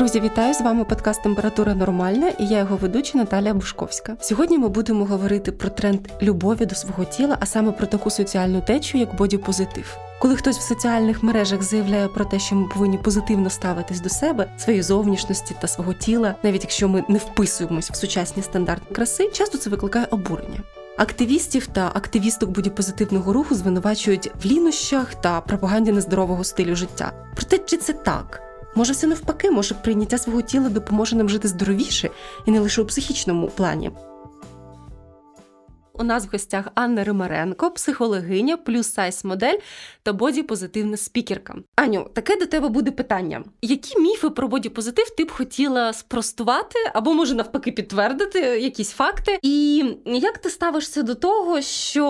Друзі, вітаю з вами подкаст Температура Нормальна і я його ведуча Наталія Бушковська. Сьогодні ми будемо говорити про тренд любові до свого тіла, а саме про таку соціальну течію, як бодіпозитив. Коли хтось в соціальних мережах заявляє про те, що ми повинні позитивно ставитись до себе, своєї зовнішності та свого тіла, навіть якщо ми не вписуємось в сучасні стандарти краси, часто це викликає обурення. Активістів та активісток бодіпозитивного руху звинувачують в лінощах та пропаганді нездорового стилю життя. Проте чи це так? Може, все навпаки, може прийняття свого тіла допоможе нам жити здоровіше і не лише у психічному плані. У нас в гостях Анна Римаренко, психологиня, плюс сайз модель та бодіпозитивна спікерка. Аню, таке до тебе буде питання: які міфи про бодіпозитив ти б хотіла спростувати або може навпаки підтвердити якісь факти? І як ти ставишся до того, що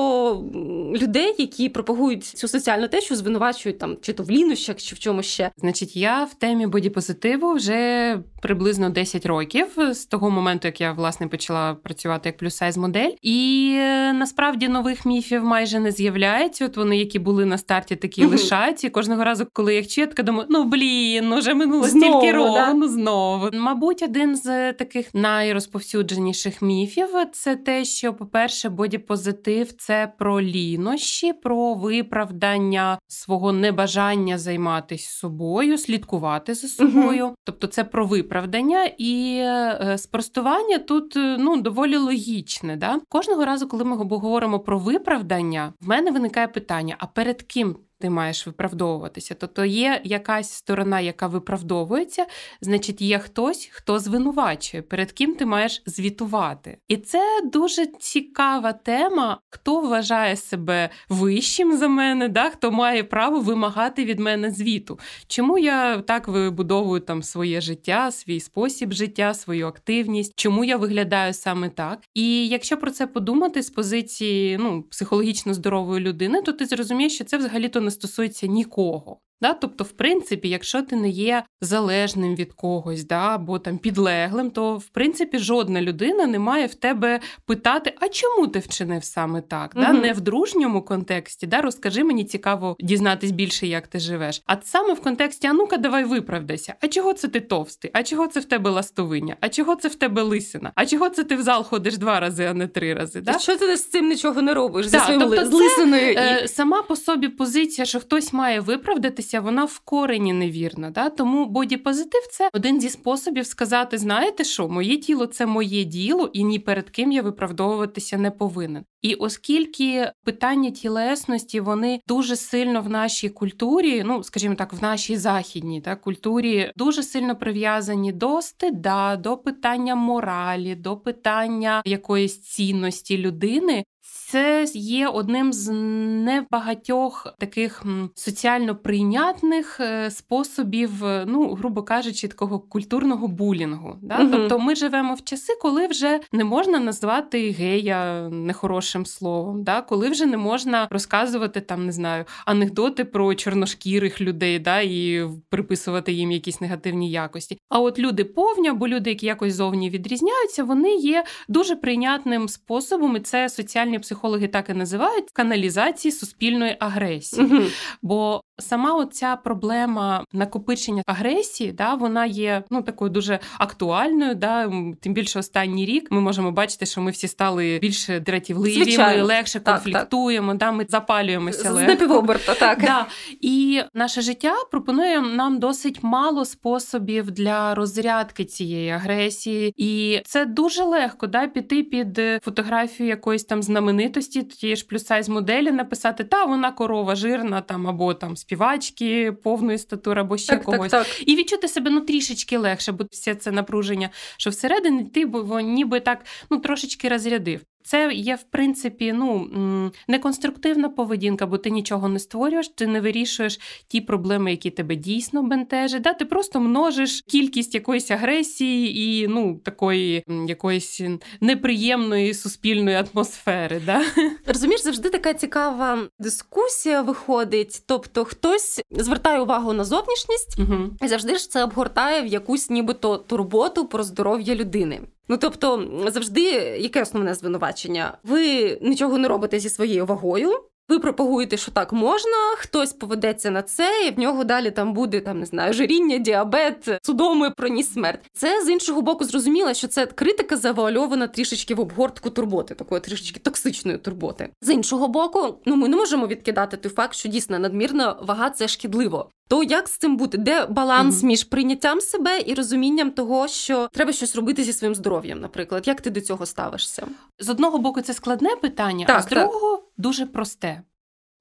людей, які пропагують цю соціальну течу, звинувачують там чи то в лінощах, чи в чому ще? Значить, я в темі бодіпозитиву вже приблизно 10 років з того моменту, як я власне почала працювати як плюс сайз модель і насправді нових міфів майже не з'являється. От вони, які були на старті, такі лишаються. І Кожного разу, коли я чую, я думаю, ну блін, ну вже минуло знову, стільки років, да? ну знову. Мабуть, один з таких найрозповсюдженіших міфів це те, що, по-перше, бодіпозитив це про лінощі, про виправдання свого небажання займатися собою, слідкувати за собою. uh Тобто, це про виправдання і е, спростування тут ну доволі логічне. Да? Кожного разу, коли ми говоримо про виправдання, в мене виникає питання: а перед ким ти маєш виправдовуватися. Тобто є якась сторона, яка виправдовується, значить, є хтось, хто звинувачує, перед ким ти маєш звітувати. І це дуже цікава тема, хто вважає себе вищим за мене, да? хто має право вимагати від мене звіту. Чому я так вибудовую там своє життя, свій спосіб життя, свою активність, чому я виглядаю саме так? І якщо про це подумати з позиції ну, психологічно здорової людини, то ти зрозумієш, що це взагалі то не не стосується нікого. Да? Тобто, в принципі, якщо ти не є залежним від когось, да, або там підлеглим, то в принципі жодна людина не має в тебе питати, а чому ти вчинив саме так? Угу. Да? Не в дружньому контексті, да? розкажи мені цікаво дізнатись більше, як ти живеш. А саме в контексті, а ну-ка, давай виправдайся. А чого це ти товстий? А чого це в тебе ластовиня? А чого це в тебе лисина? А чого це ти в зал ходиш два рази, а не три рази? Да? Що ти з цим нічого не робиш? Да, зі своїм тобто з лисиною? Це, і... Сама по собі позиція, що хтось має виправдатися дивитися, вона в корені невірна. Да? Тому бодіпозитив це один зі способів сказати: знаєте що, моє тіло це моє діло, і ні перед ким я виправдовуватися не повинен. І оскільки питання тілесності вони дуже сильно в нашій культурі, ну скажімо так, в нашій західній та культурі дуже сильно прив'язані до стида, до питання моралі, до питання якоїсь цінності людини, це є одним з небагатьох таких соціально прийнятних е, способів, е, ну грубо кажучи, такого культурного булінгу. Да? Угу. Тобто ми живемо в часи, коли вже не можна назвати гея нехорошим словом, да? коли вже не можна розказувати там, не знаю, анекдоти про чорношкірих людей, да? і приписувати їм якісь негативні якості. А от люди повні, або люди, які якось зовні відрізняються, вони є дуже прийнятним способом, і це соціальні психологи так і називають каналізації суспільної агресії. Угу. Бо сама оця проблема накопичення агресії, да, вона є ну такою дуже актуальною. Да, Тим більше останній рік ми можемо бачити, що ми всі стали більш дратівливі, ми легше так, конфліктуємо, так. Да, ми запалюємося легко. напівоберта, так. Да. І наше життя пропонує нам досить мало способів для розрядки цієї агресії, і це дуже легко да, піти під фотографію якоїсь там знаменитості, тієї ж плюс сайз моделі, написати та вона корова жирна там або там співачки повної статури або ще так, когось. Так, так. І відчути себе ну трішечки легше, бо все це напруження, що всередині ти бо ніби так ну трошечки розрядив. Це є, в принципі, ну неконструктивна поведінка, бо ти нічого не створюєш, ти не вирішуєш ті проблеми, які тебе дійсно бентежать. Да? Ти просто множиш кількість якоїсь агресії і ну такої якоїсь неприємної суспільної атмосфери. Да? Розумієш, завжди така цікава дискусія виходить. Тобто, хтось звертає увагу на зовнішність угу. і завжди ж це обгортає в якусь, нібито турботу про здоров'я людини. Ну тобто, завжди яке основне звинувачення? Ви нічого не робите зі своєю вагою. Ви пропагуєте, що так можна, хтось поведеться на це, і в нього далі там буде там не знаю, жаріння, діабет, судоми проніс смерть. Це з іншого боку зрозуміло, що це критика завуальована трішечки в обгортку турботи, такої трішечки токсичної турботи. З іншого боку, ну ми не можемо відкидати той факт, що дійсно надмірна вага це шкідливо. То як з цим бути? Де баланс mm-hmm. між прийняттям себе і розумінням того, що треба щось робити зі своїм здоров'ям? Наприклад, як ти до цього ставишся? З одного боку, це складне питання, так, а з другого дуже просте.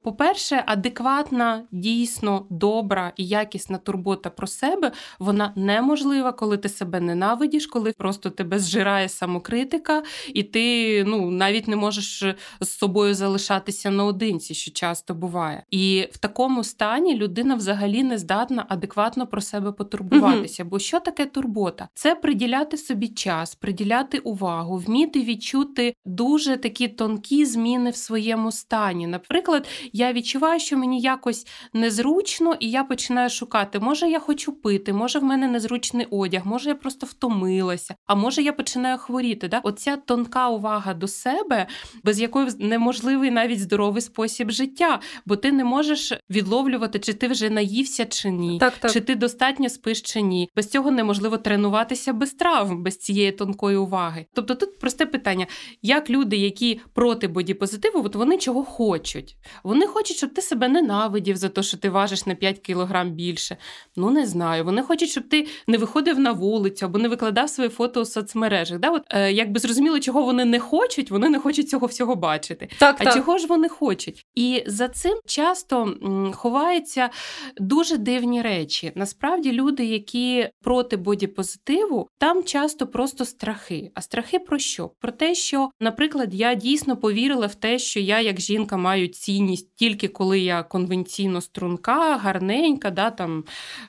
По-перше, адекватна, дійсно добра і якісна турбота про себе вона неможлива, коли ти себе ненавидиш, коли просто тебе зжирає самокритика, і ти ну навіть не можеш з собою залишатися наодинці, що часто буває. І в такому стані людина взагалі не здатна адекватно про себе потурбуватися. Угу. Бо що таке турбота? Це приділяти собі час, приділяти увагу, вміти відчути дуже такі тонкі зміни в своєму стані. Наприклад я відчуваю, що мені якось незручно, і я починаю шукати, може я хочу пити, може в мене незручний одяг, може я просто втомилася, а може я починаю хворіти. Да? Оця тонка увага до себе, без якої неможливий навіть здоровий спосіб життя, бо ти не можеш відловлювати, чи ти вже наївся чи ні, так, так. чи ти достатньо спиш чи ні. Без цього неможливо тренуватися без травм, без цієї тонкої уваги. Тобто тут просте питання: як люди, які проти бодіпозитиву, от вони чого хочуть? Вони хочуть, щоб ти себе ненавидів за те, що ти важиш на 5 кілограм більше. Ну не знаю. Вони хочуть, щоб ти не виходив на вулицю або не викладав свої фото у соцмережах. Да? От, е, Якби зрозуміло, чого вони не хочуть, вони не хочуть цього всього бачити. Так, А так. чого ж вони хочуть? І за цим часто м, ховаються дуже дивні речі. Насправді, люди, які проти бодіпозитиву, там часто просто страхи. А страхи про що? Про те, що, наприклад, я дійсно повірила в те, що я як жінка маю цінність тільки коли я конвенційно струнка, гарненька, да, там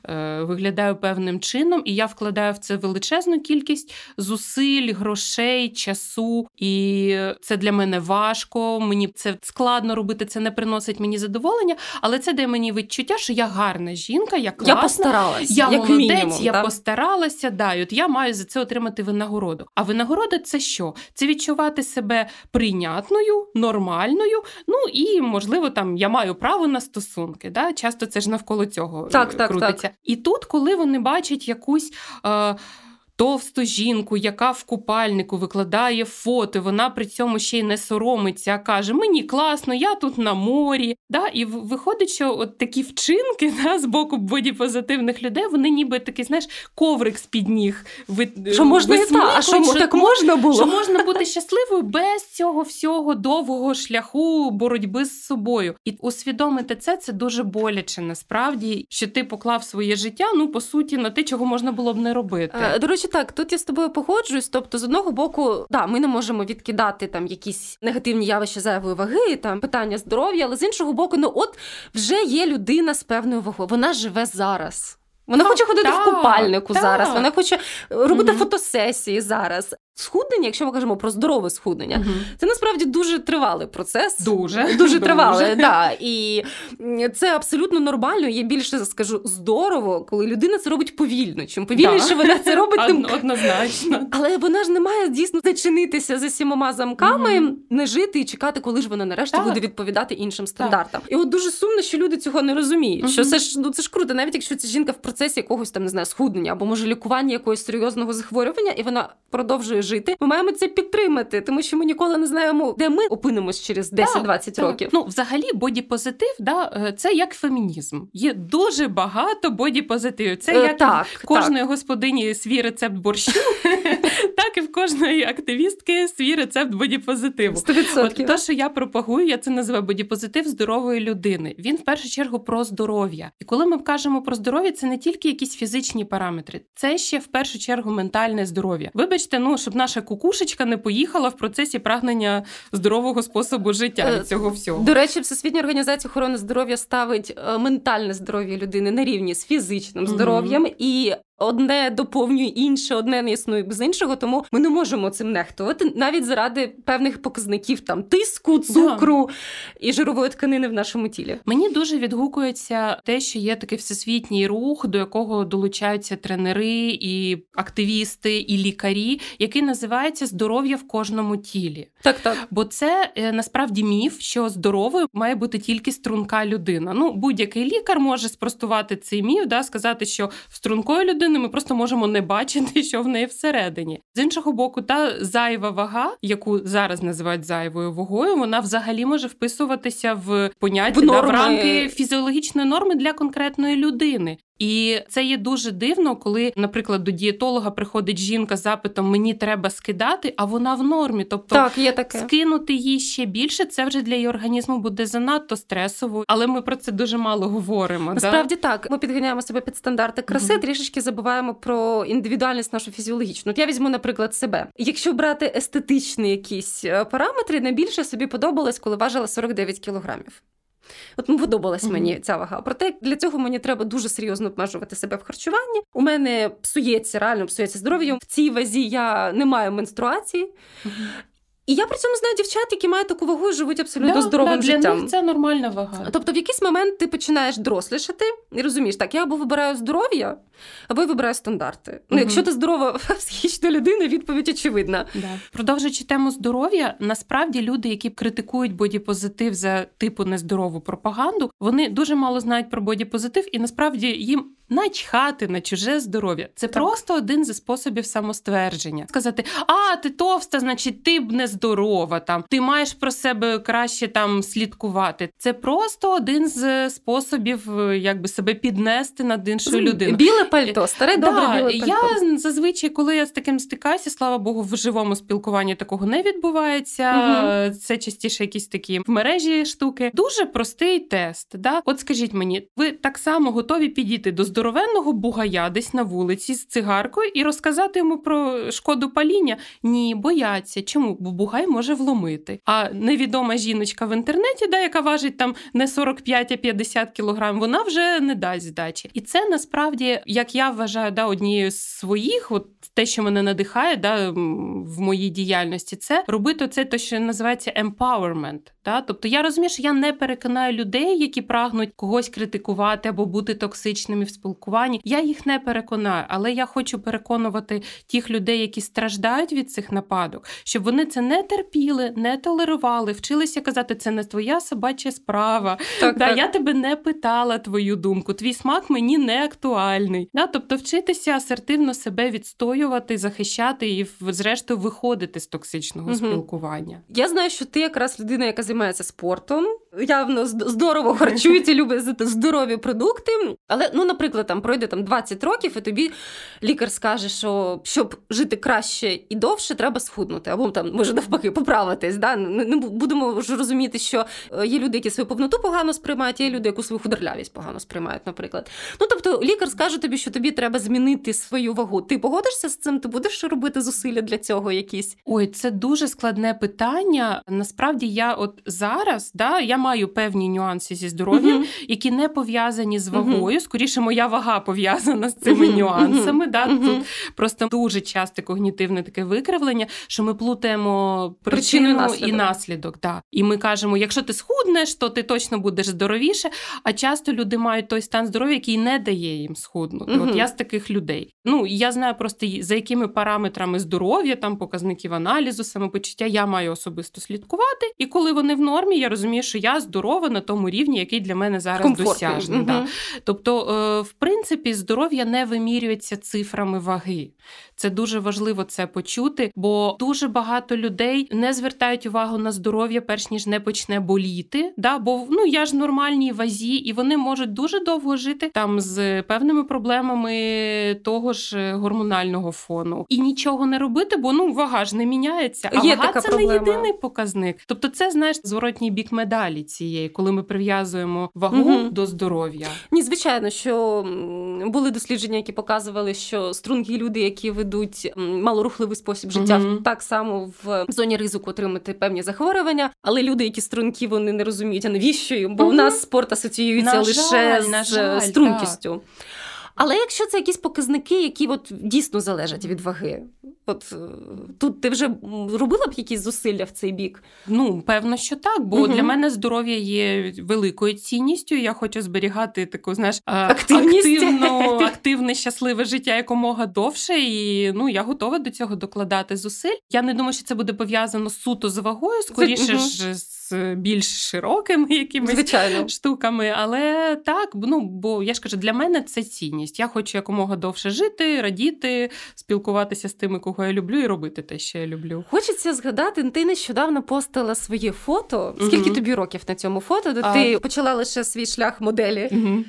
е, виглядаю певним чином, і я вкладаю в це величезну кількість зусиль, грошей, часу, і це для мене важко. Мені це складно робити, це не приносить мені задоволення, але це дає мені відчуття, що я гарна жінка, я класна, я постаралась, я як молодець, мінімум, я так? постаралася. Да, і от я маю за це отримати винагороду. А винагорода це що? Це відчувати себе прийнятною, нормальною, ну і можливо там я маю право на стосунки. Да? Часто це ж навколо цього так, так. Так. І тут, коли вони бачать якусь. Е, Товсту жінку, яка в купальнику викладає фото, вона при цьому ще й не соромиться, а каже: Мені класно, я тут на морі. Да? І виходить, що от такі вчинки да, з боку бодіпозитивних людей, вони ніби такий, знаєш, коврик з під ніг. Ви, що можна і так, а що, що так можна було? Що можна бути щасливою без цього всього довгого шляху боротьби з собою. І усвідомити це це дуже боляче насправді, що ти поклав своє життя, ну по суті, на те, чого можна було б не робити. Е, до речі, так, тут я з тобою погоджуюсь. Тобто, з одного боку, да, ми не можемо відкидати там якісь негативні явища зайвої ваги, там питання здоров'я, але з іншого боку, ну от вже є людина з певною вагою. Вона живе зараз. Вона так, хоче ходити так, в купальнику так. зараз. Вона хоче робити Мгм. фотосесії зараз. Схуднення, якщо ми кажемо про здорове схуднення, Мгм. це насправді дуже тривалий процес. Дуже. Дуже тривалий, да. І це абсолютно нормально. Є більше скажу здорово, коли людина це робить повільно. Чим повільніше Да. вона це робить, тим однозначно. але вона ж не має дійсно зачинитися за сімома замками, Мгм. не жити і чекати, коли ж вона нарешті Так. буде відповідати іншим стандартам. І от дуже сумно, що люди цього не розуміють. Що це ж ну це ж круто, навіть якщо ця жінка в процесі якогось там не знаю, схуднення або може лікування якогось серйозного захворювання, і вона продовжує жити. Ми маємо це підтримати, тому що ми ніколи не знаємо, де ми опинимось через 10-20 Так, років. Ну, взагалі, бодіпозитив, да, е, це як фемінізм. Є дуже багато бодіпозитивів. Це Е, як так, в кожної господині свій рецепт борщу, так і в кожної активістки свій рецепт бодіпозитиву. 100%. От те, що я пропагую, я це називаю бодіпозитив здорової людини. Він в першу чергу про здоров'я. І коли ми кажемо про здоров'я, це не тільки якісь фізичні параметри, це ще в першу чергу ментальне здоров'я. Вибачте, ну щоб наша кукушечка не поїхала в процесі прагнення здорового способу життя Е, від цього всього. До речі, Всесвітня організація охорони здоров'я ставить е, ментальне здоров'я людини на рівні з фізичним здоров'ям і одне доповнює інше, одне не існує без іншого. Тому ми не можемо цим нехтувати навіть заради певних показників там тиску, цукру да. і жирової тканини в нашому тілі. Мені дуже відгукується те, що є такий всесвітній рух, до якого долучаються тренери і активісти, і лікарі, який називається здоров'я в кожному тілі. Так, так. Бо це е, насправді міф, що здоровою має бути тільки струнка людина. Ну, будь-який лікар може спростувати цей міф, да, сказати, що в стрункої людини ми просто можемо не бачити, що в неї всередині. З іншого боку, та зайва вага, яку зараз називають зайвою вагою, вона взагалі може вписуватися в поняття в, да, в рамки фізіологічної норми для конкретної людини. І це є дуже дивно, коли, наприклад, до дієтолога приходить жінка з запитом Мені треба скидати, а вона в нормі. Тобто так, є таке. скинути їй ще більше, це вже для її організму буде занадто стресово, але ми про це дуже мало говоримо. Насправді да? так. Ми підганяємо себе під стандарти краси, угу. трішечки забуваємо про індивідуальність нашу фізіологічну. От я візьму, наприклад, себе. Якщо брати естетичні якісь е, параметри, найбільше собі подобалось, коли важила 49 кілограмів. От подобалась mm-hmm. мені ця вага. Проте для цього мені треба дуже серйозно обмежувати себе в харчуванні. У мене псується, реально псується здоров'я. В цій вазі я не маю менструації. Mm-hmm. І я при цьому знаю дівчат, які мають таку вагу і живуть абсолютно да, здоровим да, для життям. Для них це нормальна вага. Тобто, в якийсь момент ти починаєш дорослішати і розумієш, так я або вибираю здоров'я, або я вибираю стандарти. Угу. Ну, якщо ти здорова психічна людина, відповідь очевидна. Да. Продовжуючи тему здоров'я, насправді люди, які критикують бодіпозитив за типу нездорову пропаганду, вони дуже мало знають про бодіпозитив, і насправді їм начхати на чуже здоров'я. Це так. просто один зі способів самоствердження. Сказати: А, ти товста, значить, ти б не здорова. Там ти маєш про себе краще там слідкувати. Це просто один з способів, е, якби себе піднести над іншою людиною. Біле пальто, старе добре да, біле пальто. Я зазвичай, коли я з таким стикаюся, слава Богу, в живому спілкуванні такого не відбувається. Угу. Це частіше якісь такі в мережі штуки. Дуже простий тест. Да? От скажіть мені, ви так само готові підійти до здоровенного бугая десь на вулиці з цигаркою і розказати йому про шкоду паління? Ні, бояться. Чому? Бо бугай може вломити. А невідома жіночка в інтернеті, да, яка важить там не 45, а 50 кілограм, вона вже не дасть здачі. І це насправді, як я вважаю, да, однією з своїх, от те, що мене надихає, да, в моїй діяльності, це робити це, те, що називається empowerment. Да? Тобто я розумію, що я не переконаю людей, які прагнуть когось критикувати або бути токсичними в спілкуванні. Я їх не переконаю, але я хочу переконувати тих людей, які страждають від цих нападок, щоб вони це не терпіли, не толерували, вчилися казати, це не твоя собача справа. Так, да, так. Я тебе не питала твою думку. Твій смак мені не актуальний. Да? Тобто, вчитися асертивно себе відстоювати, захищати і, зрештою, виходити з токсичного угу. спілкування. Я знаю, що ти якраз людина, яка займається спортом, явно здорово харчується, любить здорові продукти. Але, ну, наприклад, там пройде там 20 років, і тобі лікар скаже, що щоб жити краще і довше, треба схуднути, або там може навпаки поправитись. Да? Не будемо вже розуміти, що е, є люди, які свою повноту погано сприймають, є люди, яку свою худорлявість погано сприймають, наприклад. Ну тобто, лікар скаже тобі, що тобі треба змінити свою вагу. Ти погодишся з цим? Ти будеш робити зусилля для цього? Якісь? Ой, це дуже складне питання. Насправді я от зараз да, я маю певні нюанси зі здоров'ям, uh-huh. які не пов'язані з вагою. Uh-huh. Скоріше, моя вага пов'язана з цими uh-huh. нюансами. Да? Тут просто дуже часто когнітивне таке викривлення, що ми плутаємо причину, причину і наслідок. Да. І ми кажемо, якщо ти схуднеш, то ти точно будеш здоровіше. А часто люди мають той стан здоров'я, який не дає їм схуднути. От я з таких людей. Ну я знаю просто за якими параметрами здоров'я, там показників аналізу, самопочуття я маю особисто слідкувати. І коли вони в нормі, я розумію, що я здорова на тому рівні, який для мене зараз досяжний. Угу. Да. Тобто, е, в принципі, здоров'я не вимірюється цифрами ваги. Це дуже важливо це почути, бо дуже багато людей не звертають увагу на здоров'я, перш ніж не почне боліти. Да? Бо ну я ж нормальній вазі, і вони можуть дуже довго жити там з певними проблемами того ж гормонального фону і нічого не робити, бо ну вага ж не міняється. А Є вага така це проблема. не єдиний показник. Тобто, це знаєш зворотній бік медалі цієї, коли ми прив'язуємо вагу угу. до здоров'я. Ні, звичайно, що були дослідження, які показували, що стрункі люди, які ведуть малорухливий спосіб життя, угу. так само в зоні ризику отримати певні захворювання. Але люди, які стрункі, вони не розуміють, а навіщо їм, бо угу. у нас спорт асоціюється на лише жаль, з жаль, стрункістю. Так. Але якщо це якісь показники, які от дійсно залежать від ваги, от е, тут ти вже робила б якісь зусилля в цей бік? Ну, певно, що так, бо угу. для мене здоров'я є великою цінністю. Я хочу зберігати таку, знаєш, активну, активне, щасливе життя якомога довше. І ну я готова до цього докладати зусиль. Я не думаю, що це буде пов'язано суто з вагою, скоріше ж з більш широкими якимись Звичайно. штуками. Але так, ну бо я ж кажу, для мене це цінність. Я хочу якомога довше жити, радіти, спілкуватися з тими, кого я люблю, і робити те, що я люблю. Хочеться згадати, ти нещодавно постила своє фото. Скільки mm тобі років на цьому фото? А... Ти почала лише свій шлях моделі. mm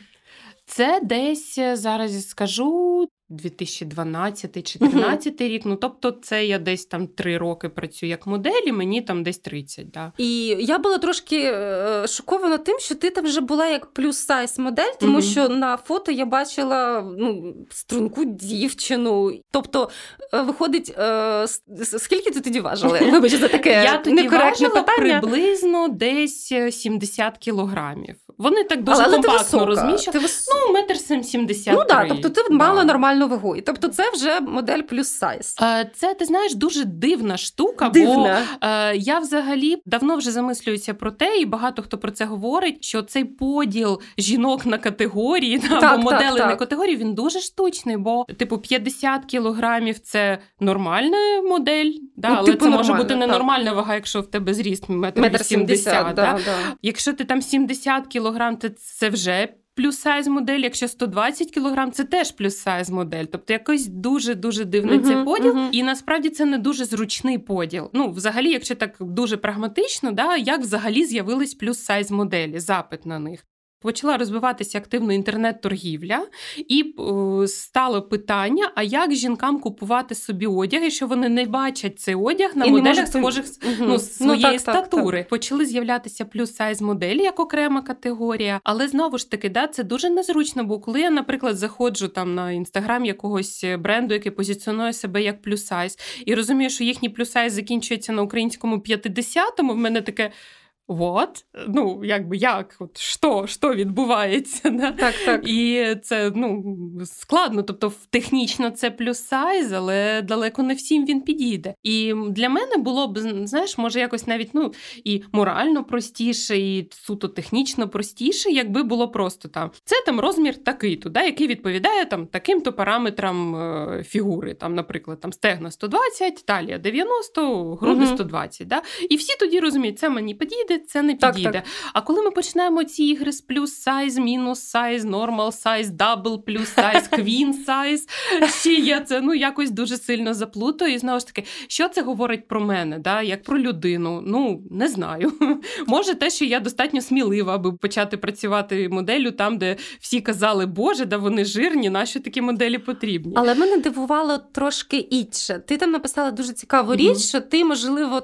Це десь зараз скажу 2012-2014 рік. Ну тобто, це я десь там три роки працюю як модель, і мені там десь 30. Да. І я була трошки е, шокована тим, що ти там вже була як плюс сайз модель, тому mm що на фото я бачила ну, струнку дівчину. Тобто, е, виходить, е, скільки ти тоді важила? Вибач за таке я тоді важила питання. приблизно десь 70 кілограмів. Вони так дуже але, компактно розміщені. Вис... Ну, метр 73. Ну так, тобто ти мала нормальну вагу. І тобто це вже модель плюс сайз. Це ти знаєш дуже дивна штука, дивна. бо я взагалі давно вже замислююся про те, і багато хто про це говорить. Що цей поділ жінок на категорії так, або модели так, на категорії він дуже штучний, бо типу 50 кілограмів це нормальна модель, да, ну, але типу, це може бути ненормальна вага, якщо в тебе зріст метр 70. Да, да. Якщо ти там 70 кілограм, то це вже плюс сайз модель, якщо 120 кг, це теж плюс сайз модель. Тобто якось дуже дуже дивний uh-huh, цей поділ. Uh-huh. І насправді це не дуже зручний поділ. Ну, взагалі, якщо так дуже прагматично, да, як взагалі з'явились плюс сайз моделі, запит на них. Почала розвиватися активно інтернет-торгівля, і о, стало питання: а як жінкам купувати собі одяг, якщо вони не бачать цей одяг на і моделях схожих угу. ну, своєї ну, так, статури? Так, так. Почали з'являтися плюс сайз моделі як окрема категорія, але знову ж таки, да, це дуже незручно. Бо коли я, наприклад, заходжу там на інстаграм якогось бренду, який позиціонує себе як плюс сайз, і розумію, що їхній плюс сайз закінчується на українському 50-му, в мене таке. Вот, ну якби як, от що що відбувається, да? так, так. і це ну складно. Тобто, технічно це плюс сайз, але далеко не всім він підійде. І для мене було б знаєш, може якось навіть ну і морально простіше, і суто технічно простіше, якби було просто там. Це там розмір такий, туди, який відповідає там таким-то параметрам е, фігури. Там, наприклад, там стегна 120, талія 90, груди угу. 120. Да? І всі тоді розуміють, це мені підійде це не підійде. Так, так. А коли ми починаємо ці ігри з plus size, minus size, normal size, double plus size, queen size, ще я це ну якось дуже сильно заплутаю. І знову ж таки, що це говорить про мене, да? як про людину? Ну не знаю. Може, те, що я достатньо смілива, аби почати працювати моделлю там, де всі казали, Боже, да вони жирні, наші такі моделі потрібні. Але мене дивувало трошки інше. Ти там написала дуже цікаву річ, mm що ти, можливо,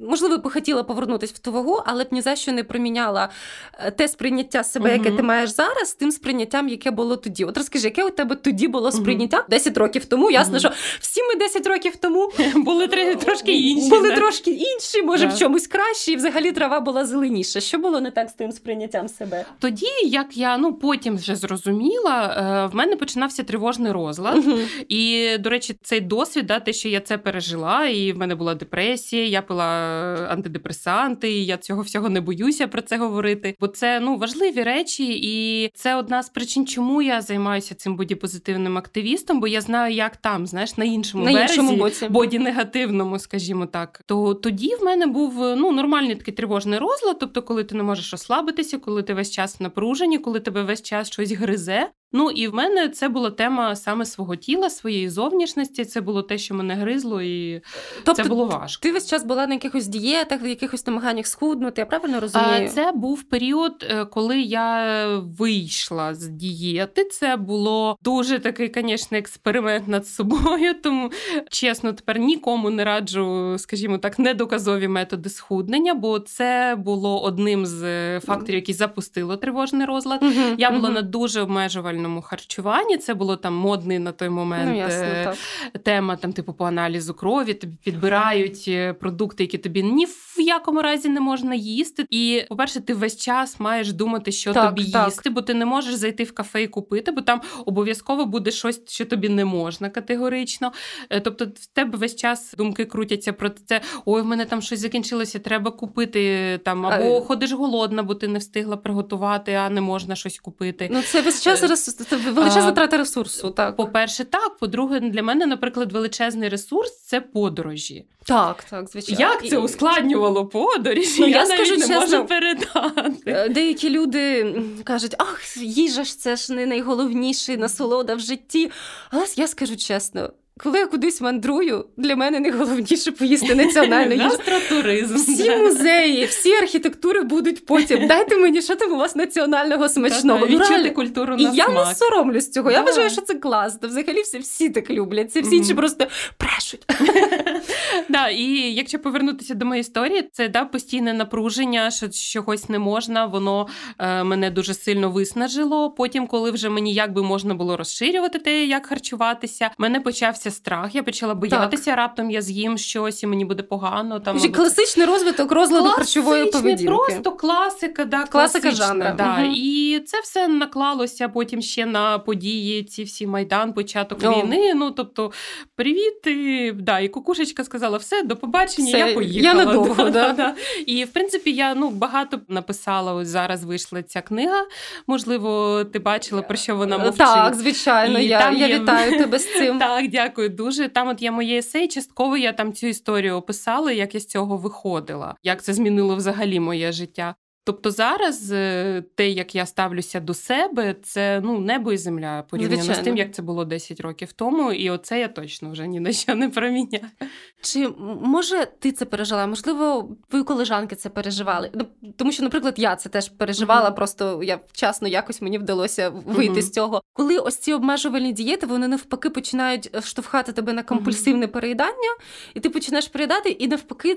можливо, би хотіла повернутися в ту вагу, але б ні за що не проміняла е, те сприйняття себе, угу. яке ти маєш зараз, тим сприйняттям, яке було тоді. От розкажи, яке у тебе тоді було сприйняття угу. 10 років тому. Ясно, що всі ми 10 років тому були трошки інші. Були да? трошки інші, може да. в чомусь кращі, і взагалі трава була зеленіша. Що було не так з тим сприйняттям себе? Тоді, як я ну потім вже зрозуміла, е, в мене починався тривожний розлад. І, до речі, цей досвід, да, те, що я це пережила, і в мене була депресія, я пила антидепресанти, і я цього всього не боюся про це говорити, бо це ну важливі речі, і це одна з причин, чому я займаюся цим бодіпозитивним активістом, бо я знаю, як там, знаєш, на іншому на березі, іншому боці боді негативному, скажімо так. То тоді в мене був ну нормальний такий тривожний розлад, тобто, коли ти не можеш розслабитися, коли ти весь час напружені, коли тебе весь час щось гризе. Ну і в мене це була тема саме свого тіла, своєї зовнішності. Це було те, що мене гризло, і тобто, це було важко. Ти весь час була на якихось дієтах, в якихось намаганнях схуднути. Я правильно розумію? Це був період, е, коли я вийшла з дієти. Це було дуже такий, звісно, експеримент над собою. Тому чесно, тепер нікому не раджу, скажімо так, недоказові методи схуднення, бо це було одним з е, факторів, які запустило тривожний розлад. Я була на дуже обмежувальному правильному харчуванні. Це було там модний на той момент ну, ясно, е, тема, там, типу, по аналізу крові, тобі підбирають е, продукти, які тобі ні в якому разі не можна їсти. І, по-перше, ти весь час маєш думати, що Так, тобі так. їсти, бо ти не можеш зайти в кафе і купити, бо там обов'язково буде щось, що тобі не можна категорично. Е, Тобто, в тебе весь час думки крутяться про це. Ой, в мене там щось закінчилося, треба купити там, або А, ходиш голодна, бо ти не встигла приготувати, а не можна щось купити. Ну, це весь час Е, це величезна трата ресурсу. Так, По-перше, так. По-друге, для мене, наприклад, величезний ресурс це подорожі. так, так, звичайно. Як це І- ускладнювало подорожі? Ну, я, я навіть скажу не чесно, можу передати. Е, Деякі люди кажуть, ах, їжа ж це ж не найголовніший насолода в житті. Але я скажу чесно, коли я кудись мандрую, для мене найголовніше поїсти національну їжу. Гастротуризм. Всі музеї, всі архітектури будуть потім. Дайте мені, що там у вас національного смачного. Ну, Відчути реально. культуру І я не соромлюсь цього. Я вважаю, що це класно. Взагалі всі, всі так люблять. Це всі інші просто брешуть. Да, і якщо повернутися до моєї історії, це да, постійне напруження, що чогось не можна, воно е, мене дуже сильно виснажило. Потім, коли вже мені якби можна було розширювати те, як харчуватися, мене почався страх. Я почала боятися, раптом я з'їм щось і мені буде погано. Там Вже класичний розвиток розладу харчової поведінки. Просто класика, да, Класика жанра. Да. Мгм. І це все наклалося потім ще на події, ці всі майдан, початок О. війни. Ну тобто, привіт, і, да, і кукушечка сказала: все, до побачення, Все, я поїхала. я надовго, да. да. І в принципі, я ну багато написала. Ось зараз вийшла ця книга. Можливо, ти бачила про що вона мовчить. Так, звичайно, І я, там я є- вітаю тебе з цим. Так, дякую дуже. Там от є моє есей. Частково я там цю історію описала, як я з цього виходила, як це змінило взагалі моє життя. Тобто зараз е, те, як я ставлюся до себе, це ну небо і земля порівняно з тим, як це було 10 років тому, і оце я точно вже ні на що не проміняю. Чи може ти це пережила? Можливо, твої колежанки це переживали? Ну, Тому що, наприклад, я це теж переживала, Мгм. просто я вчасно якось мені вдалося вийти Мгм. з цього. Коли ось ці обмежувальні дієти, вони навпаки починають е, штовхати тебе на компульсивне переїдання, і ти починаєш переїдати, і навпаки.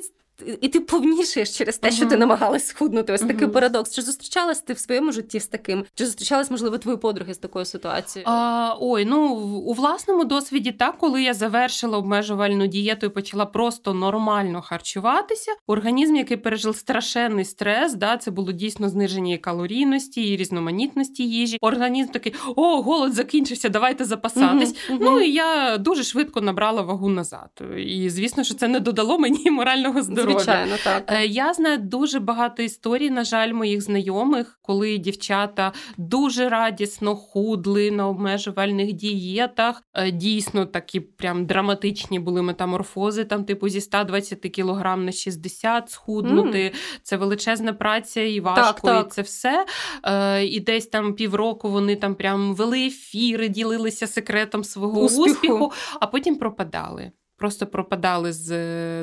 І ти повнішаєш через те, що ти намагалась схуднути. Ось такий парадокс. Чи зустрічалась ти в своєму житті з таким? Чи зустрічалась, можливо, твої подруги з такою ситуацією? А, ой, ну у власному досвіді, так, коли я завершила обмежувальну дієту і почала просто нормально харчуватися, організм, який пережив страшенний стрес, да, це було дійсно зниження і калорійності, і різноманітності їжі. Організм такий: о, голод закінчився, давайте запасатись. Мгм, Ну і я дуже швидко набрала вагу назад. І звісно, що це не додало мені морального здоров'я. Звичайно, так. Е, Я знаю дуже багато історій, на жаль, моїх знайомих, коли дівчата дуже радісно худли на обмежувальних дієтах. Е, Дійсно, такі прям драматичні були метаморфози, там, типу, зі 120 кілограм на 60 схуднути. Це величезна праця і важко, так. і це все. Е, І десь там півроку вони там прям вели ефіри, ділилися секретом свого Успіху. успіху а потім пропадали. Просто пропадали з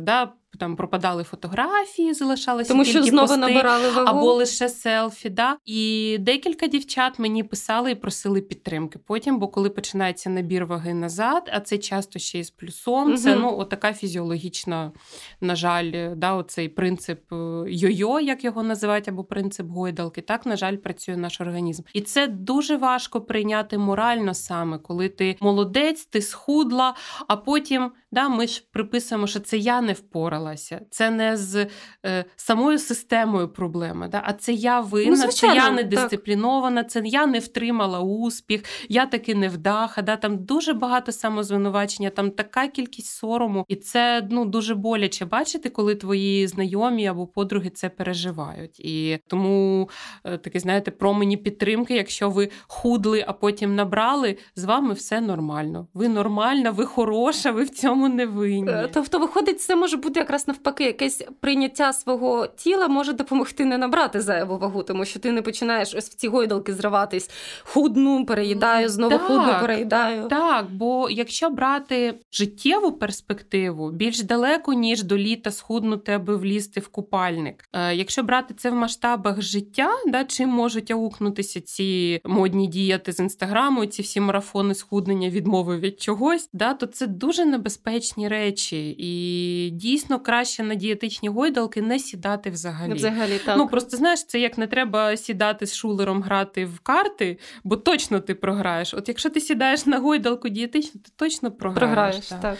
да, там пропадали фотографії, залишалися Тому тільки що знову пости, набирали вагу. або лише селфі. Да? І декілька дівчат мені писали і просили підтримки. Потім, бо коли починається набір ваги назад, а це часто ще й з плюсом. Це ну отака фізіологічна, на жаль, да, оцей принцип е, йо-йо, як його називають, або принцип гойдалки. Так, на жаль, працює наш організм. І це дуже важко прийняти морально саме, коли ти молодець, ти схудла, а потім да, ми ж приписуємо, що це я не впоралася, це не з е, самою системою проблема, да, а це я винна, Ну, це звичайно, я так. недисциплінована, це я не втримала успіх, я таки не вдаха. Да, там дуже багато самозвинувачення, там така кількість сорому, і це ну дуже боляче бачити, коли твої знайомі або подруги це переживають. І тому е, таке, знаєте, промені підтримки, якщо ви худли, а потім набрали, з вами все нормально. Ви нормальна, ви хороша, ви в цьому не винні. Е, Тобто, виходить, це може бути якраз навпаки, якесь прийняття свого тіла може допомогти не набрати зайву вагу, тому що ти не починаєш ось в ці гойдалки зриватись. Худну, переїдаю, знову Так. худну, переїдаю. Так, бо якщо брати життєву перспективу більш далеко, ніж до літа схуднути, аби влізти в купальник. Е, якщо брати це в масштабах життя, да, чим можуть аукнутися ці модні діяти з інстаграму, ці всі марафони схуднення, відмови від чогось, да, то це дуже небезпечні речі. І дійсно краще на дієтичні гойдалки не сідати взагалі. Взагалі так. Ну просто знаєш, це як не треба сідати з шулером грати в карти, бо точно ти програєш. От якщо ти сідаєш на гойдалку дієтичну, ти точно програєш. програєш, так. так.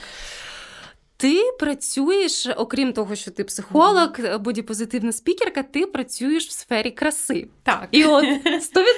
Ти працюєш, окрім того, що ти психолог, бодіпозитивна спікерка, ти працюєш в сфері краси. Так. І от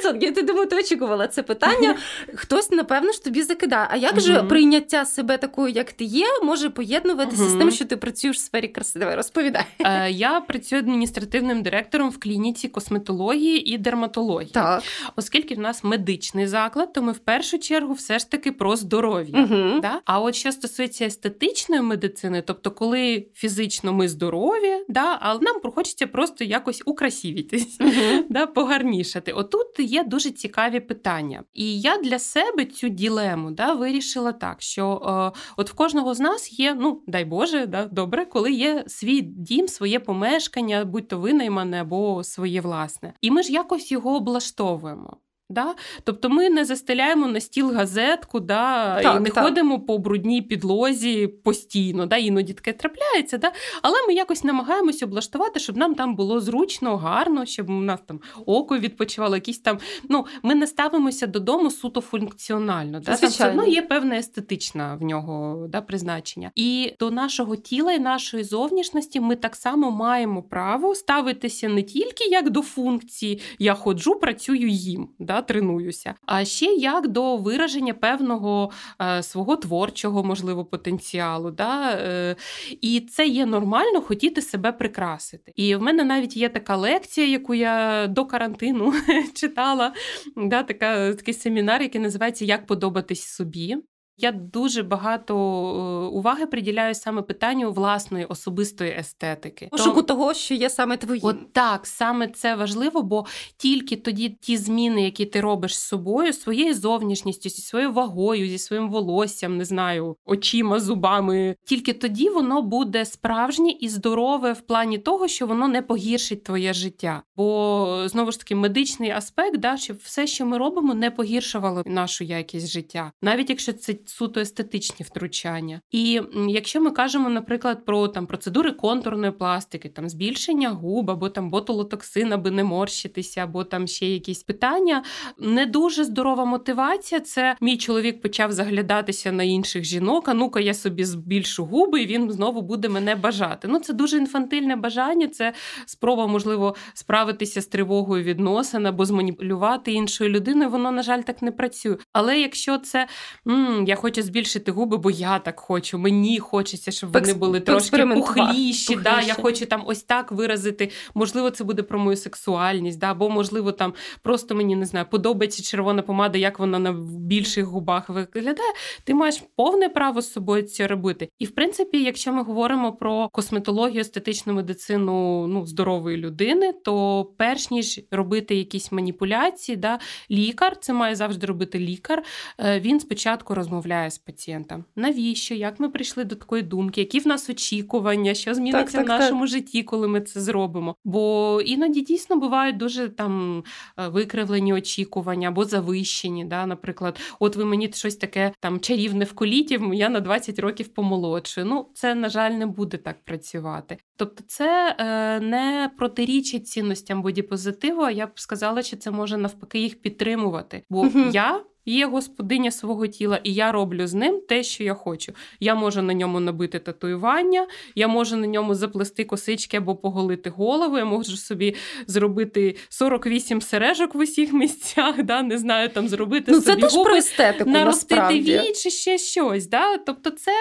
100%, я ти думаю, ти очікувала це питання. Хтось, напевно, ж тобі закидає. А як же прийняття себе такою, як ти є, може поєднуватися з тим, що ти працюєш в сфері краси? Давай розповідай. Е, Я працюю адміністративним директором в клініці косметології і дерматології. Так. Оскільки в нас медичний заклад, то ми в першу чергу все ж таки про здоров'я. Да? А от що стосується естетичної медицини, тобто, коли фізично ми здорові, да, але нам хочеться просто якось украсівітись, Угу. да, погарнішати. Отут є дуже цікаві питання. І я для себе цю ділему да, вирішила так, що е, от в кожного з нас є, ну дай Боже, да, добре, коли є свій дім, своє помешкання, будь то винаймане або своє власне. І ми ж якось його облаштовуємо. Да? Тобто ми не застеляємо на стіл газетку, да, Так, і не так. ходимо по брудній підлозі постійно, да, іноді таке трапляється, да, але ми якось намагаємося облаштувати, щоб нам там було зручно, гарно, щоб у нас там око відпочивало, якісь там. Ну, ми не ставимося додому суто функціонально. Да? Там все одно є певне естетичне в нього да, призначення. І до нашого тіла і нашої зовнішності ми так само маємо право ставитися не тільки як до функції я ходжу, працюю їм, да, тренуюся, а ще як до вираження певного е, свого творчого, можливо, потенціалу. Да? Е, і це є нормально хотіти себе прикрасити. І в мене навіть є така лекція, яку я до карантину читала. Да, така, такий семінар, який називається Як подобатись собі. Я дуже багато е, уваги приділяю саме питанню власної особистої естетики. Пошуку того, що є саме твоїм. От так, саме це важливо, бо тільки тоді ті зміни, які ти робиш з собою, своєю зовнішністю, зі своєю вагою, зі своїм волоссям, не знаю, очима, зубами, тільки тоді воно буде справжнє і здорове в плані того, що воно не погіршить твоє життя. Бо знову ж таки, медичний аспект, да, щоб все, що ми робимо, не погіршувало нашу якість життя, навіть якщо це суто естетичні втручання. І якщо ми кажемо, наприклад, про там процедури контурної пластики, там збільшення губ, або там ботулотоксин, аби не морщитися, або там ще якісь питання, не дуже здорова мотивація. Це мій чоловік почав заглядатися на інших жінок. А ну-ка, я собі збільшу губи, і він знову буде мене бажати. Ну це дуже інфантильне бажання. Це спроба, можливо, справитися з тривогою відносин або зманіпулювати іншою людиною. Воно, на жаль, так не працює. Але якщо це м, я хочу збільшити губи, бо я так хочу. Мені хочеться, щоб вони були трошки пухліші. Да, я хочу там ось так виразити. Можливо, це буде про мою сексуальність, да, або можливо, там просто мені не знаю, подобається червона помада, як вона на більших губах виглядає. Ти маєш повне право з собою це робити. І в принципі, якщо ми говоримо про косметологію, естетичну медицину ну, здорової людини, то перш ніж робити якісь маніпуляції, да, лікар, це має завжди робити лікар. е, Він спочатку розмовляє з пацієнтом. Навіщо? Як ми прийшли до такої думки? Які в нас очікування? Що зміниться так, в нашому житті, коли ми це зробимо? Бо іноді дійсно бувають дуже там е, викривлені очікування або завищені. Да? Наприклад, от ви мені щось таке там чарівне вколітів, я на 20 років помолодшую. Ну, це, на жаль, не буде так працювати. Тобто, це е, не протирічить цінностям бодіпозитиву, а я б сказала, що це може навпаки їх підтримувати. Бо я. Є господиня свого тіла, і я роблю з ним те, що я хочу. Я можу на ньому набити татуювання, я можу на ньому заплести косички або поголити голову. Я можу собі зробити 48 сережок в усіх місцях, да? не знаю, там зробити ну, це собі теж губи, про естетику, наростити насправді. вій чи ще щось. Да? Тобто, це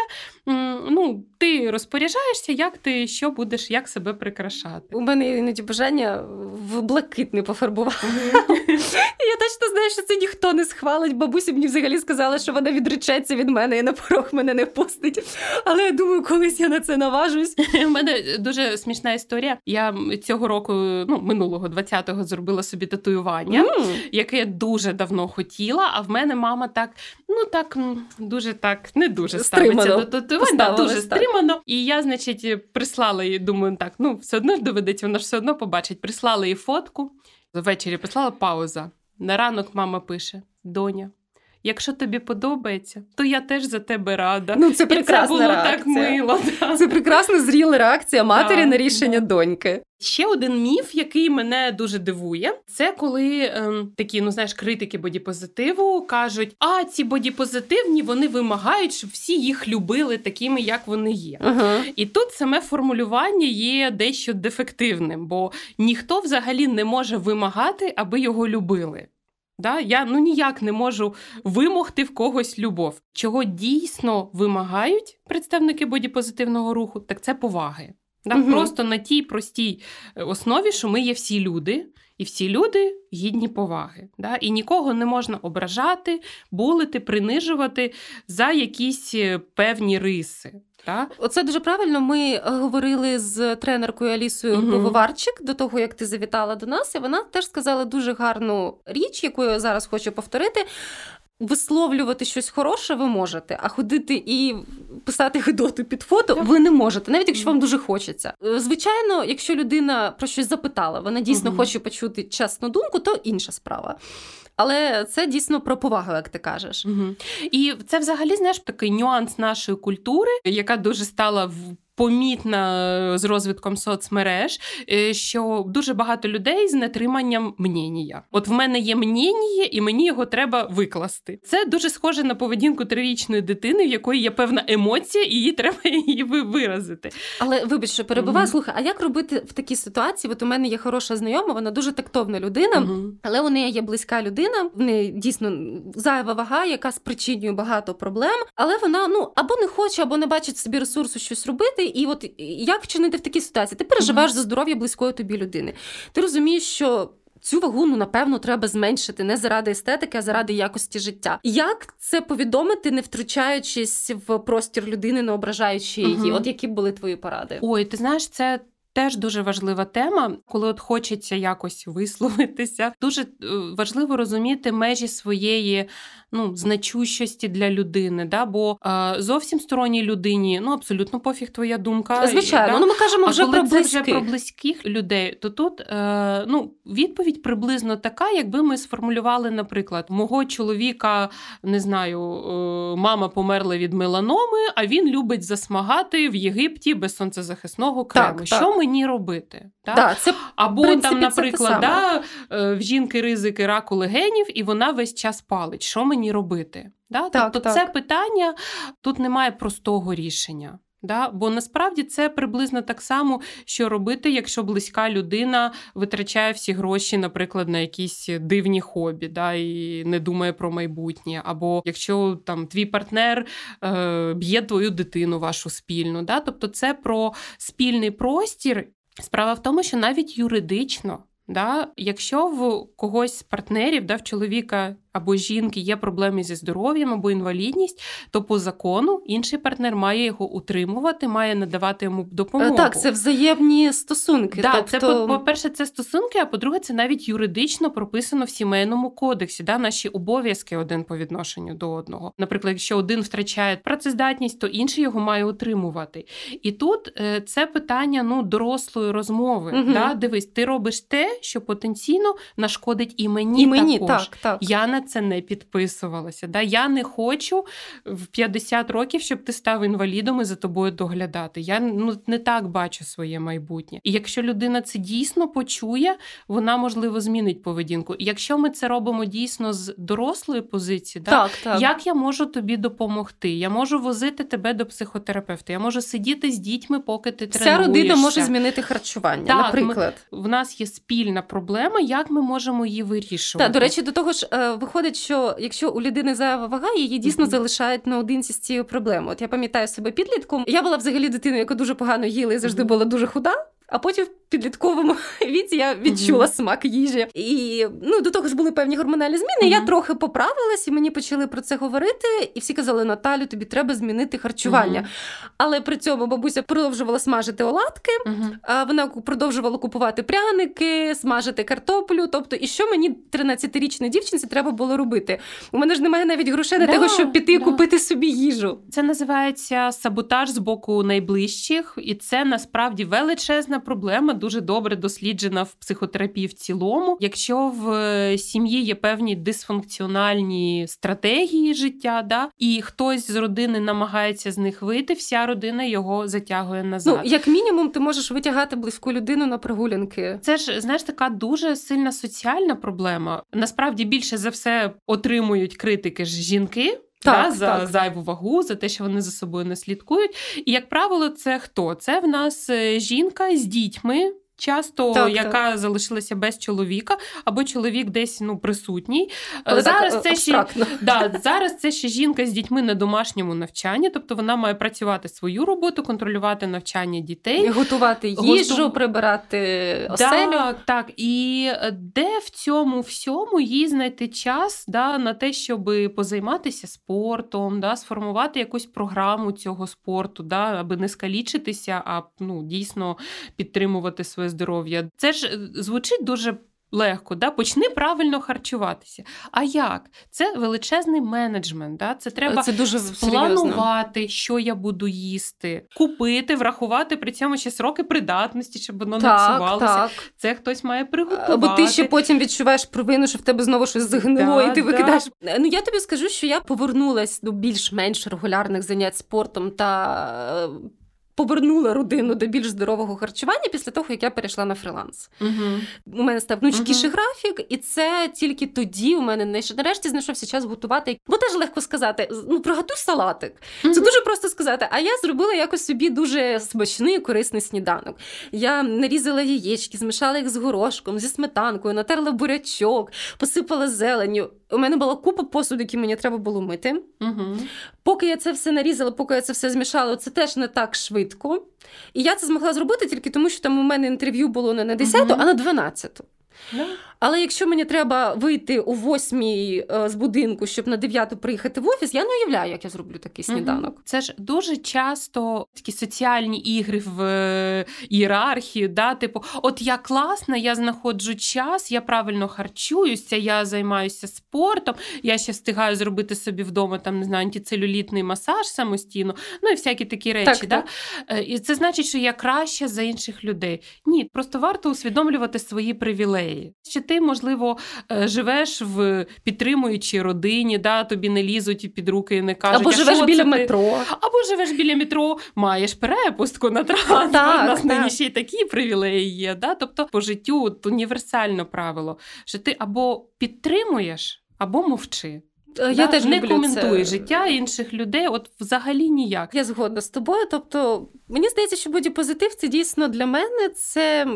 ну, ти розпоряджаєшся, як ти що будеш, як себе прикрашати. У мене іноді бажання в блакитний пофарбувати. Я точно знаю, що це ніхто не схвалить. Бабуся мені взагалі сказала, що вона відречеться від мене і на порог мене не пустить. Але я думаю, колись я на це наважусь. У мене дуже смішна історія. Я цього року, ну минулого 20-го, зробила собі татуювання. М. Яке я дуже давно хотіла, а в мене мама так, ну так дуже так, не дуже ставиться Стримано до татуювань, да, дуже стримано. І я, значить, прислала їй, думаю, так, ну все одно ж доведеться, вона ж все одно побачить. Прислала їй фотку. Ввечері прислала пауза. На ранок мама пише: Доня, Якщо тобі подобається, то я теж за тебе рада. Ну, це прекрасна І це було реакція. так мило. Да. Це прекрасна зріла реакція матері Так, на рішення да. доньки. Ще один міф, який мене дуже дивує, це коли ем, такі, ну знаєш, критики бодіпозитиву кажуть: а ці бодіпозитивні вони вимагають, щоб всі їх любили такими, як вони є. Ага. І тут саме формулювання є дещо дефективним, бо ніхто взагалі не може вимагати, аби його любили. Да? Я ну ніяк не можу вимогти в когось любов. Чого дійсно вимагають представники бодіпозитивного руху, так це поваги. Да? Мгм. Просто на тій простій е, основі, що ми є всі люди, і всі люди гідні поваги. Да? І нікого не можна ображати, булити, принижувати за якісь е, певні риси. Да? Оце дуже правильно. Ми е, говорили з тренеркою Алісою. Пивоварчик до того, як ти завітала до нас, і вона теж сказала дуже гарну річ, яку я зараз хочу повторити. Висловлювати щось хороше ви можете, а ходити і писати гидоту під фото ви не можете, навіть якщо вам дуже хочеться. Е, Звичайно, якщо людина про щось запитала, вона дійсно Мгм. хоче почути чесну думку, то інша справа. Але це дійсно про повагу, як ти кажеш. Угу. І це взагалі знаєш такий нюанс нашої культури, яка дуже стала в. Помітна з розвитком соцмереж, е, що дуже багато людей з нетриманням мнення. От в мене є мнення, і мені його треба викласти. Це дуже схоже на поведінку трирічної дитини, в якої є певна емоція, і її треба її виразити. Але вибач, що перебуваю. Мгм. Слухай, а як робити в такій ситуації? От у мене є хороша знайома, вона дуже тактовна людина. Мгм. Але у неї є близька людина, в неї дійсно зайва вага, яка спричинює багато проблем. Але вона ну або не хоче, або не бачить собі ресурсу щось робити. І от як вчинити в такій ситуації? Ти переживаєш за здоров'я близької тобі людини. Ти розумієш, що. Цю вагу, ну напевно, треба зменшити не заради естетики, а заради якості життя. Як це повідомити, не втручаючись в простір людини, не ображаючи її? Угу. От які були твої поради? Ой, ти знаєш, це. Теж дуже важлива тема, коли от хочеться якось висловитися. Дуже е, важливо розуміти межі своєї ну, значущості для людини. Да? Бо е, зовсім сторонній людині ну абсолютно пофіг твоя думка. Звичайно, да? ну ми кажемо А вже коли про це вже близьких. про близьких людей, то тут е, ну, відповідь приблизно така, якби ми сформулювали, наприклад, мого чоловіка, не знаю, е, мама померла від меланоми, а він любить засмагати в Єгипті без сонцезахисного крему. Так, Що так. Мені робити? Так? Да, це Або принципі, там, наприклад, да, е, в жінки ризики раку легенів, і вона весь час палить. Що мені робити? Да? Так, тобто так. це питання тут немає простого рішення. Да? Бо насправді це приблизно так само, що робити, якщо близька людина витрачає всі гроші, наприклад, на якісь дивні хобі, да, і не думає про майбутнє. Або якщо там твій партнер е, б'є твою дитину, вашу спільну. Да? Тобто це про спільний простір. Справа в тому, що навіть юридично. Да, якщо в когось з партнерів, да, в чоловіка або жінки є проблеми зі здоров'ям або інвалідність, то по закону інший партнер має його утримувати, має надавати йому допомогу. Е, Так, це взаємні стосунки. Да, тобто... це по- по-перше, це стосунки, а по-друге, це навіть юридично прописано в сімейному кодексі. Да, наші обов'язки один по відношенню до одного. Наприклад, якщо один втрачає працездатність, то інший його має утримувати. І тут е, це питання ну дорослої розмови. Мгм. Да? Дивись, ти робиш те, що потенційно нашкодить і мені. і мені також. так, так. Я на це не підписувалася. Да? Я не хочу в 50 років, щоб ти став інвалідом і за тобою доглядати. Я ну, не так бачу своє майбутнє. І якщо людина це дійсно почує, вона можливо змінить поведінку. І якщо ми це робимо дійсно з дорослої позиції, да? Так, так. Як я можу тобі допомогти? Я можу возити тебе до психотерапевта. Я можу сидіти з дітьми, поки ти Вся тренуєшся. родина може змінити харчування, Так, наприклад. В нас є спільна проблема, як ми можемо її вирішувати. Так, до речі, до того ж, е, виходить, що якщо у людини зайва вага, її дійсно Мгм. залишають наодинці з цією проблемою. От я пам'ятаю себе підлітком. Я була взагалі дитиною, яка дуже погано їла і завжди була дуже худа. А потім в підлітковому віці я відчула Мгм. смак їжі. І ну до того ж були певні гормональні зміни. Я трохи поправилась, і мені почали про це говорити. І всі казали: Наталю, тобі треба змінити харчування. Мгм. Але при цьому бабуся продовжувала смажити оладки. А Вона продовжувала купувати пряники, смажити картоплю. Тобто, і що мені 13-річній дівчинці треба було робити? У мене ж немає навіть грошей на Да, того, щоб піти да. купити собі їжу. Це називається саботаж з боку найближчих, і це насправді величезна величезна проблема, дуже добре досліджена в психотерапії в цілому. Якщо в е, сім'ї є певні дисфункціональні стратегії життя, да, і хтось з родини намагається з них вийти, вся родина його затягує назад. Ну, як мінімум, ти можеш витягати близьку людину на прогулянки. Це ж знаєш така дуже сильна соціальна проблема. Насправді більше за все отримують критики ж жінки. Так, да, За зайву вагу, за те, що вони за собою не слідкують. І, як правило, це хто? Це в нас е, жінка з дітьми, часто так, яка так. залишилася без чоловіка, або чоловік десь ну присутній. Але зараз так, це ще да, зараз це ще жінка з дітьми на домашньому навчанні, тобто вона має працювати свою роботу, контролювати навчання дітей, готувати їжу, Готу... прибирати оселю. Так, так. І е, де в цьому всьому їй знайти час да, на те, щоб позайматися спортом, да, сформувати якусь програму цього спорту, да, аби не скалічитися, а ну, дійсно підтримувати своє здоров'я. Це ж е, звучить дуже. Легко, да, почни правильно харчуватися. А як? Це величезний менеджмент. Да? Це треба це дуже спланувати, що я буду їсти, купити, врахувати при цьому ще сроки придатності, щоб воно так, не псувалося. Так. Це хтось має приготувати. Або ти ще потім відчуваєш провину, що в тебе знову щось загинуло, да, і ти да. викидаєш. Ну я тобі скажу, що я повернулась до більш-менш регулярних занять спортом та повернула родину до більш здорового харчування після того, як я перейшла на фриланс. uh У мене став гнучкіший uh графік, і це тільки тоді у мене нарешті знайшовся час готувати. Бо теж легко сказати: ну приготуй салатик. uh Це дуже просто сказати. А я зробила якось собі дуже смачний корисний сніданок. Я нарізала яєчки, змішала їх з горошком, зі сметанкою, натерла бурячок, посипала зеленню. У мене була купа посуду, які мені треба було мити. uh Поки я це все нарізала, поки я це все змішала, це теж не так швидко. І я це змогла зробити тільки тому, що там у мене інтерв'ю було не на 10, угу. а на 12. Yeah. Але якщо мені треба вийти о восьмій е, з будинку, щоб на дев'яту приїхати в офіс, я не уявляю, як я зроблю такий сніданок. Це ж дуже часто такі соціальні ігри в е, ієрархії, да, типу, от я класна, я знаходжу час, я правильно харчуюся, я займаюся спортом, я ще встигаю зробити собі вдома там не знаю, антицелюлітний масаж самостійно, ну і всякі такі речі. Так, да? так. Е, і це значить, що я краща за інших людей. Ні, просто варто усвідомлювати свої привілеї. Чи ти, можливо, е, живеш в підтримуючій родині, да, тобі не лізуть під руки і не кажуть, або а живеш що біля ти? метро, або живеш біля метро, маєш перепустку на транспорт. Так, У нас нині ще й такі привілеї є. Да? Тобто по життю от, універсальне правило, що ти або підтримуєш, або мовчи. Е, я да? теж не люблю коментує це. життя інших людей, от взагалі ніяк. Я згодна з тобою. Тобто, мені здається, що бодіпозитив це дійсно для мене це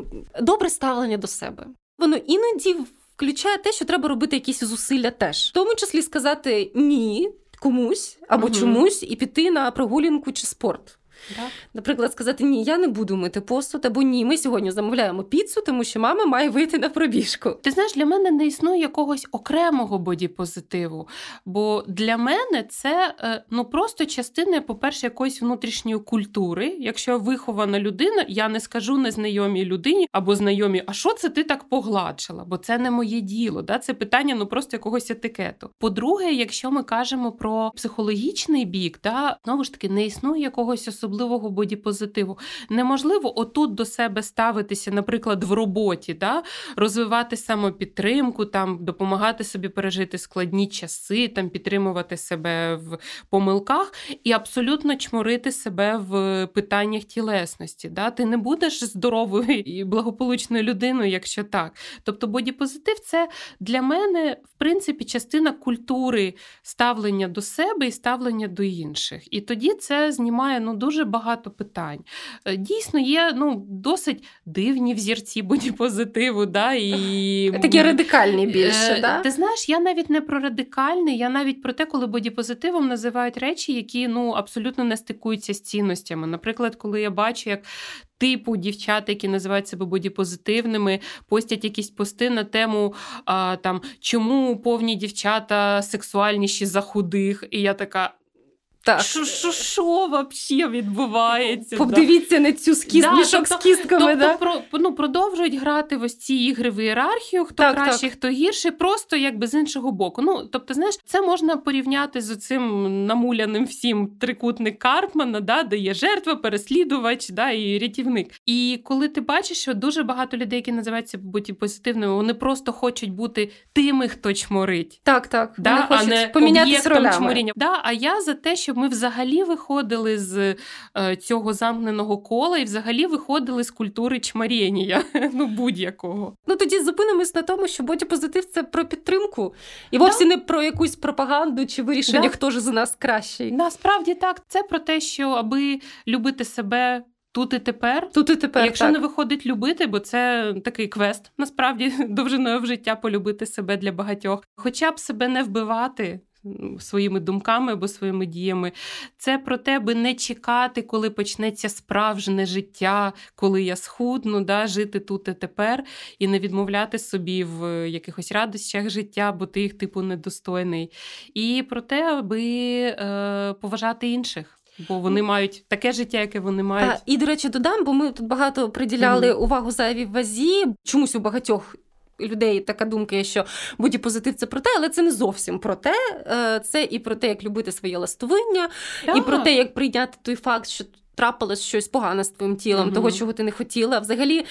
добре ставлення до себе. Воно іноді включає те, що треба робити якісь зусилля теж, в тому числі сказати ні комусь або угу. чомусь і піти на прогулянку чи спорт. Так. Наприклад, сказати ні, я не буду мити посуд, або ні, ми сьогодні замовляємо піцу, тому що мама має вийти на пробіжку. Ти знаєш, для мене не існує якогось окремого бодіпозитиву. Бо для мене це е, ну просто частина, по-перше, якоїсь внутрішньої культури. Якщо вихована людина, я не скажу незнайомій людині або знайомій, а що це ти так погладшила? Бо це не моє діло. Да? Це питання ну просто якогось етикету. По-друге, якщо ми кажемо про психологічний бік, да, знову ж таки не існує якогось особливого особливого бодіпозитиву. Неможливо отут до себе ставитися, наприклад, в роботі, да? розвивати самопідтримку, там, допомагати собі пережити складні часи, там, підтримувати себе в помилках і абсолютно чморити себе в питаннях тілесності. Да? Ти не будеш здоровою і благополучною людиною, якщо так. Тобто бодіпозитив це для мене, в принципі, частина культури ставлення до себе і ставлення до інших. І тоді це знімає ну, дуже багато питань. Е, дійсно, є ну, досить дивні взірці бодіпозитиву. Да, і... Такі радикальні більше. Е, да? Ти знаєш, я навіть не про радикальний, я навіть про те, коли бодіпозитивом називають речі, які ну, абсолютно не стикуються з цінностями. Наприклад, коли я бачу, як. Типу дівчат, які називають себе бодіпозитивними, постять якісь пости на тему а, там чому повні дівчата сексуальніші за худих. І я така: Так. Що що, що взагалі відбувається? Подивіться на цю скіз, да, мішок тобто, з кістками. Тобто, да? про, ну, продовжують грати в ось ці ігри в ієрархію, хто так, кращий, так. хто гірший, просто якби з іншого боку. Ну, тобто, знаєш, це можна порівняти з цим намуляним всім трикутник Карпмана, да, де є жертва, переслідувач да, і рятівник. І коли ти бачиш, що дуже багато людей, які називаються бути позитивними, вони просто хочуть бути тими, хто чморить. Так, так. Да, вони а не помінятися чморіння. Да, А я за те, щоб ми взагалі виходили з е, цього замкненого кола і взагалі виходили з культури чмарєння, ну будь-якого. Ну тоді зупинимось на тому, що бодіпозитив це про підтримку і вовсе да. не про якусь пропаганду чи вирішення, да. хто ж за нас кращий. Насправді так, це про те, що аби любити себе. Тут і тепер, тут і тепер, якщо так. не виходить любити, бо це такий квест, насправді довжиною в життя полюбити себе для багатьох, хоча б себе не вбивати, своїми думками або своїми діями. Це про те, би не чекати, коли почнеться справжнє життя, коли я схудну, да, жити тут і тепер, і не відмовляти собі в якихось радощах життя, бо ти їх типу недостойний. І про те, аби е, поважати інших. Бо вони мають таке життя, яке вони мають. А, І, до речі, додам, бо ми тут багато приділяли mm-hmm. увагу зайвій вазі. Чомусь у багатьох людей така думка, є, що будь-позитив це про те, але це не зовсім про те. Е, це і про те, як любити своє ластовиння, і про те, як прийняти той факт, що. Трапилось щось погане з твоїм тілом, uh-huh. того, чого ти не хотіла. Взагалі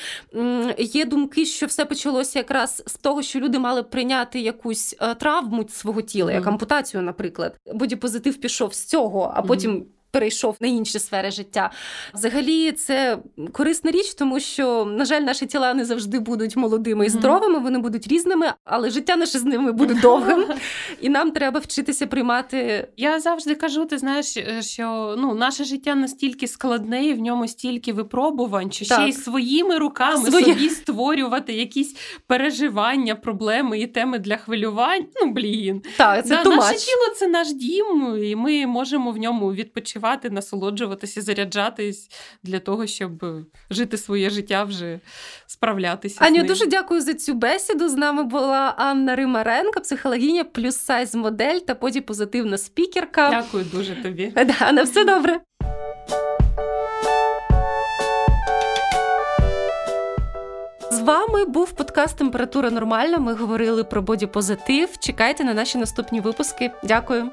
є думки, що все почалося якраз з того, що люди мали прийняти якусь е, травму свого тіла, uh-huh. як ампутацію, наприклад. Боді-позитив пішов з цього, а потім перейшов на інші сфери життя. Взагалі, це корисна річ, тому що, на жаль, наші тіла не завжди будуть молодими і здоровими, вони будуть різними, але життя наше з ними буде довгим, і нам треба вчитися приймати. Я завжди кажу, ти знаєш, що ну наше життя настільки складне, і в ньому стільки випробувань, що так. ще й своїми руками Своє... собі створювати якісь переживання, проблеми і теми для хвилювань. Ну блін, так, це да, наше тіло це наш дім, і ми можемо в ньому відпочивати відпочивати, насолоджуватися, заряджатись для того, щоб жити своє життя, вже справлятися. Аню, з ним. дуже дякую за цю бесіду. З нами була Анна Римаренко, психологиня, плюс сайз модель та позитивна спікерка. Дякую дуже тобі. Да, на все добре. З вами був подкаст Температура нормальна. Ми говорили про бодіпозитив. Чекайте на наші наступні випуски. Дякую.